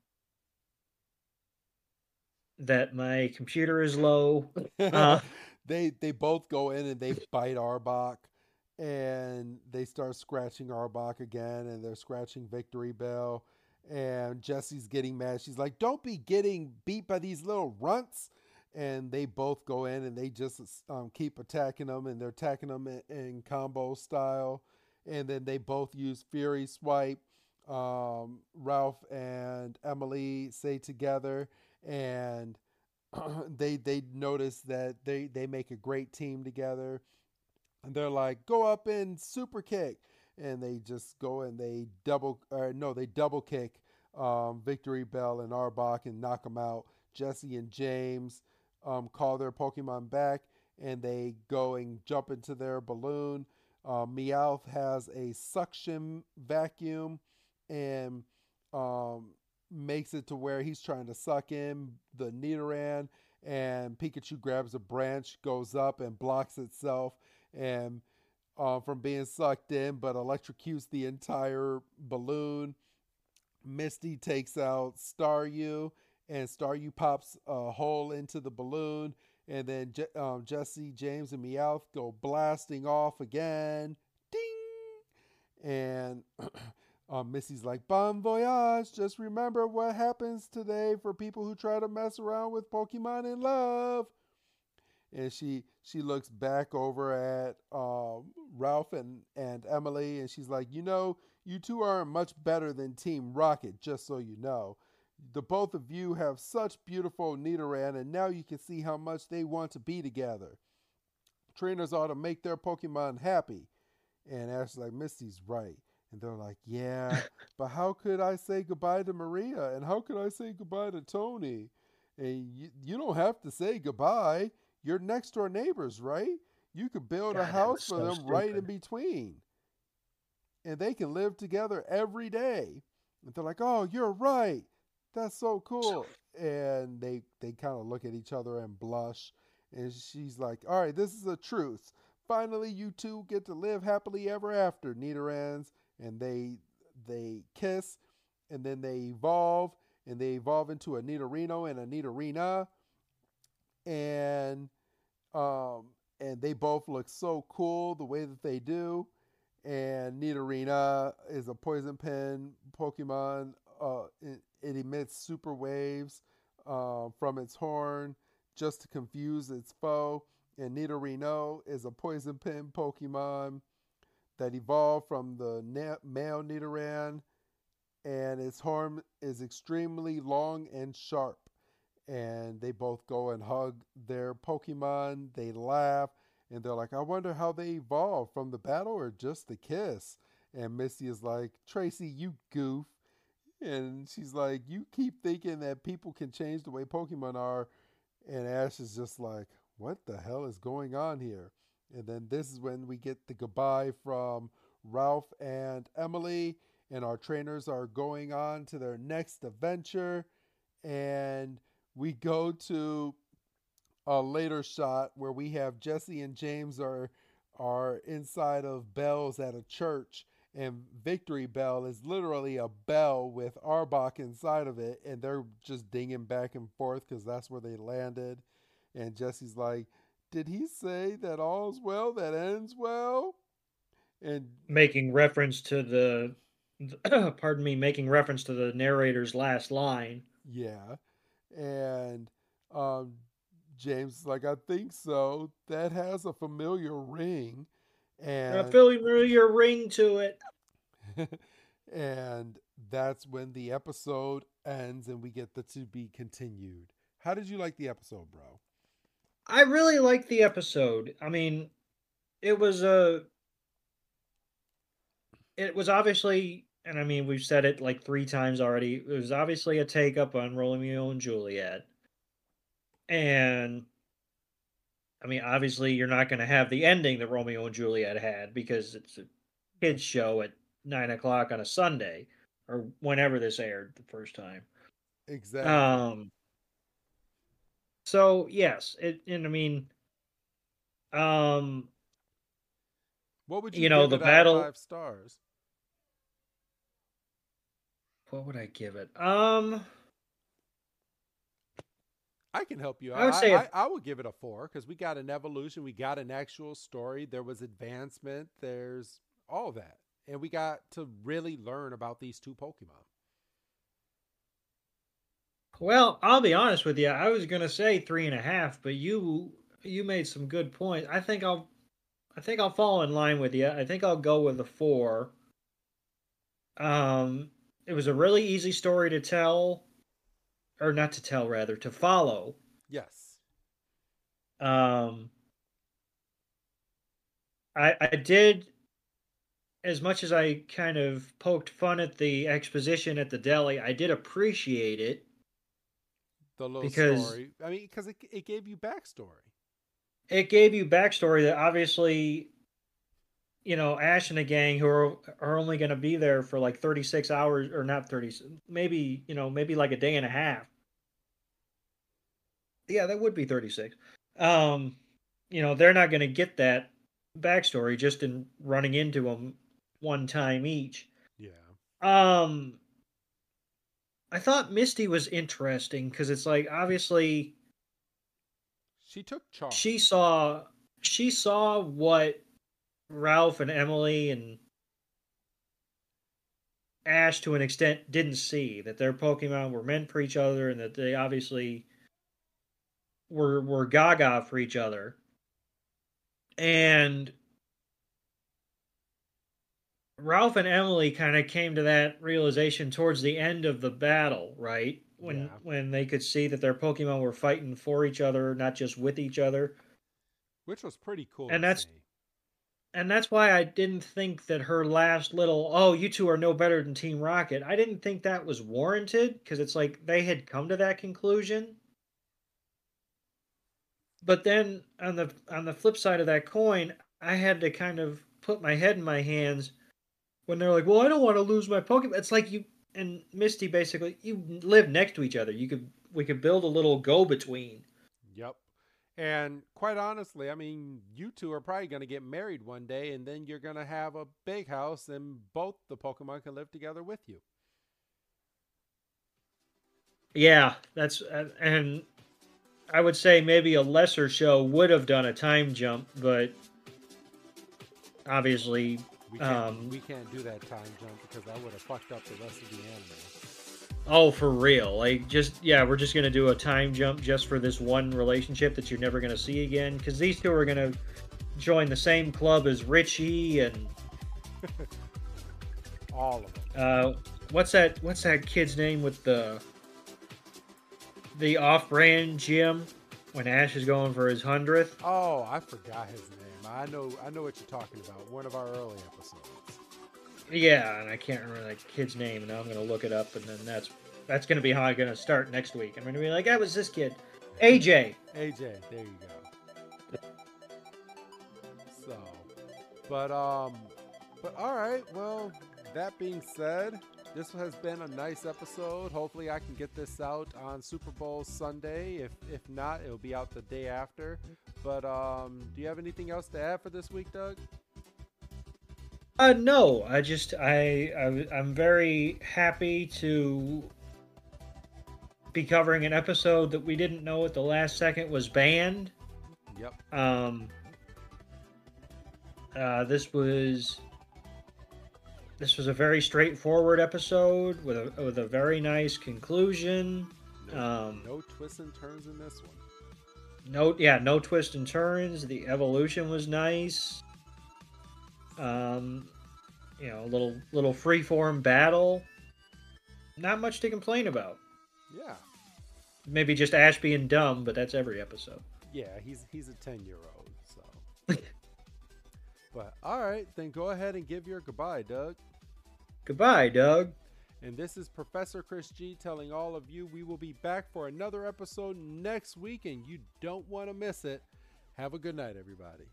that my computer is low uh,
they they both go in and they bite Arbok, and they start scratching Arbok again, and they're scratching Victreebel, and Jessie's getting mad. She's like, "Don't be getting beat by these little runts." And they both go in and they just um, keep attacking them, and they're attacking them in, in combo style. And then they both use Fury Swipe. Um, Ralph and Emily say together, and they they notice that they they make a great team together. And they're like go up and super kick. And they just go and they double or no they double kick um, victreebel and arbok and knock them out. Jessie and james um, call their pokemon back and they go and jump into their balloon. Uh, meowth has a suction vacuum and um, makes it to where he's trying to suck in the Nidoran, and Pikachu grabs a branch, goes up, and blocks itself, and uh, from being sucked in, but electrocutes the entire balloon. Misty takes out Staryu, and Staryu pops a hole into the balloon, and then Je- um, Jessie, James, and Meowth go blasting off again. Ding! And um, Misty's like, Bon voyage. Just remember what happens today for people who try to mess around with Pokemon in love. And she she looks back over at um, Ralph and, and Emily, and she's like, you know, you two aren't much better than Team Rocket, just so you know. The both of you have such beautiful Nidoran, and now you can see how much they want to be together. Trainers ought to make their Pokemon happy. And Ash's like, Misty's right. And they're like, yeah, but how could I say goodbye to Maria? And how could I say goodbye to Tony? And you, you don't have to say goodbye. You're next door neighbors, right? You could build
God,
a house for
so
them right in between. And they can live together every day. And they're like, oh, you're right. That's so cool. And they, they kind of look at each other and blush. And she's like, all right, this is the truth. Finally, you two get to live happily ever after, Nita Nidorans. And they they kiss, and then they evolve, and they evolve into a Nidorino and a Nidorina. And um, and they both look so cool the way that they do. And Nidorina is a poison pin Pokemon. Uh, it, it emits super waves uh, from its horn just to confuse its foe. And Nidorino is a poison pin Pokemon that evolved from the na- male Nidoran, and its horn is extremely long and sharp. And they both go and hug their Pokemon. They laugh, and they're like, I wonder how they evolved from the battle or just the kiss. And Misty is like, Tracey, you goof. And she's like, You keep thinking that people can change the way Pokemon are. And Ash is just like, What the hell is going on here? And then this is when we get the goodbye from Ralph and Emily, and our trainers are going on to their next adventure. And we go to a later shot where we have Jessie and James are are inside of bells at a church, and Victreebel is literally a bell with Arbok inside of it, and they're just dinging back and forth because that's where they landed. And Jessie's like, "Did he say that all's well that ends well?" And
making reference to the pardon me, making reference to the narrator's last line.
Yeah. And um James is like, I think so. That has a familiar ring. And
A familiar ring to it.
and that's when the episode ends and we get the to be continued. How did you like the episode, bro?
I really liked the episode. I mean, it was a. It was obviously, and I mean, we've said it like three times already. It was obviously a take up on Romeo and Juliet. And I mean, obviously, you're not going to have the ending that Romeo and Juliet had because it's a kids' show at nine o'clock on a Sunday or whenever this aired the first time.
Exactly.
Um. So yes, it and I mean, um,
what would you,
you know,
give
the
it
battle-
five stars?
what would I give it? Um,
I can help you.
I would
I,
say
I,
if-
I would give it a four because we got an evolution, we got an actual story, there was advancement, there's all that, and we got to really learn about these two Pokemon.
Well, I'll be honest with you. I was gonna say three and a half, but you you made some good points. I think I'll I think I'll fall in line with you. I think I'll go with a four. Um, it was a really easy story to tell, or not to tell, rather to follow.
Yes.
Um, I I did as much as I kind of poked fun at the exposition at the deli. I did appreciate it.
The little
Because-
story. I mean, because it, it gave you backstory.
It gave you backstory that obviously, you know, Ash and the gang who are are only going to be there for like thirty six hours or not thirty, maybe you know maybe like a day and a half. Yeah, that would be thirty six. Um, you know, they're not going to get that backstory just in running into them one time each.
Yeah.
Um, I thought Misty was interesting because it's like obviously
She took charge.
she saw she saw what Ralph and Emily and Ash to an extent didn't see that their Pokemon were meant for each other and that they obviously were were gaga for each other. And Ralph and Emily kind of came to that realization towards the end of the battle, right? When
Yeah.
when they could see that their Pokemon were fighting for each other, not just with each other.
which was pretty cool.
And that's-
see.
And that's why I didn't think that her last little, oh, you two are no better than Team Rocket. I didn't think that was warranted because it's like they had come to that conclusion. But then on the on the flip side of that coin, I had to kind of put my head in my hands when they're like, "Well, I don't want to lose my Pokemon." It's like you and Misty basically you live next to each other. You could we could build a little go between.
Yep. And quite honestly, I mean, you two are probably going to get married one day, and then you're going to have a big house, and both the Pokemon can live together with you.
Yeah, that's uh, and I would say maybe a lesser show would have done a time jump, but obviously,
We can't,
um,
we can't do that time jump because I would have fucked up the rest of the anime.
oh, for real, like just yeah, we're just gonna do a time jump just for this one relationship that you're never gonna see again, because these two are gonna join the same club as Richie and
All of them.
uh, what's that? What's that kid's name with the the off-brand gym when Ash is going for his hundredth?
Oh, I forgot his name. I know, I know what you're talking about. One of our early episodes.
Yeah, and I can't remember that kid's name, and now I'm gonna look it up, and then that's that's gonna be how I'm gonna start next week. I'm gonna be like, that was this kid, AJ.
AJ, there you go. So, but um, but all right. Well, that being said, this has been a nice episode. Hopefully, I can get this out on Super Bowl Sunday. If if not, it'll be out the day after. But um, do you have anything else to add for this week, Doug?
Uh, no, I just I, I I'm very happy to be covering an episode that we didn't know at the last second was banned.
Yep.
Um, uh, this was this was a very straightforward episode with a with a very nice conclusion.
No,
Um,
no twists and turns in this one.
no, yeah, no twists and turns. The evolution was nice. Um, you know, a little little freeform battle. Not much to complain about.
Yeah.
Maybe just Ash being dumb, but that's every episode.
Yeah, he's he's a ten year old. But all right, then go ahead and give your goodbye, Doug.
Goodbye, Doug.
And this is Professor Chris G telling all of you we will be back for another episode next week, and you don't want to miss it. Have a good night, everybody.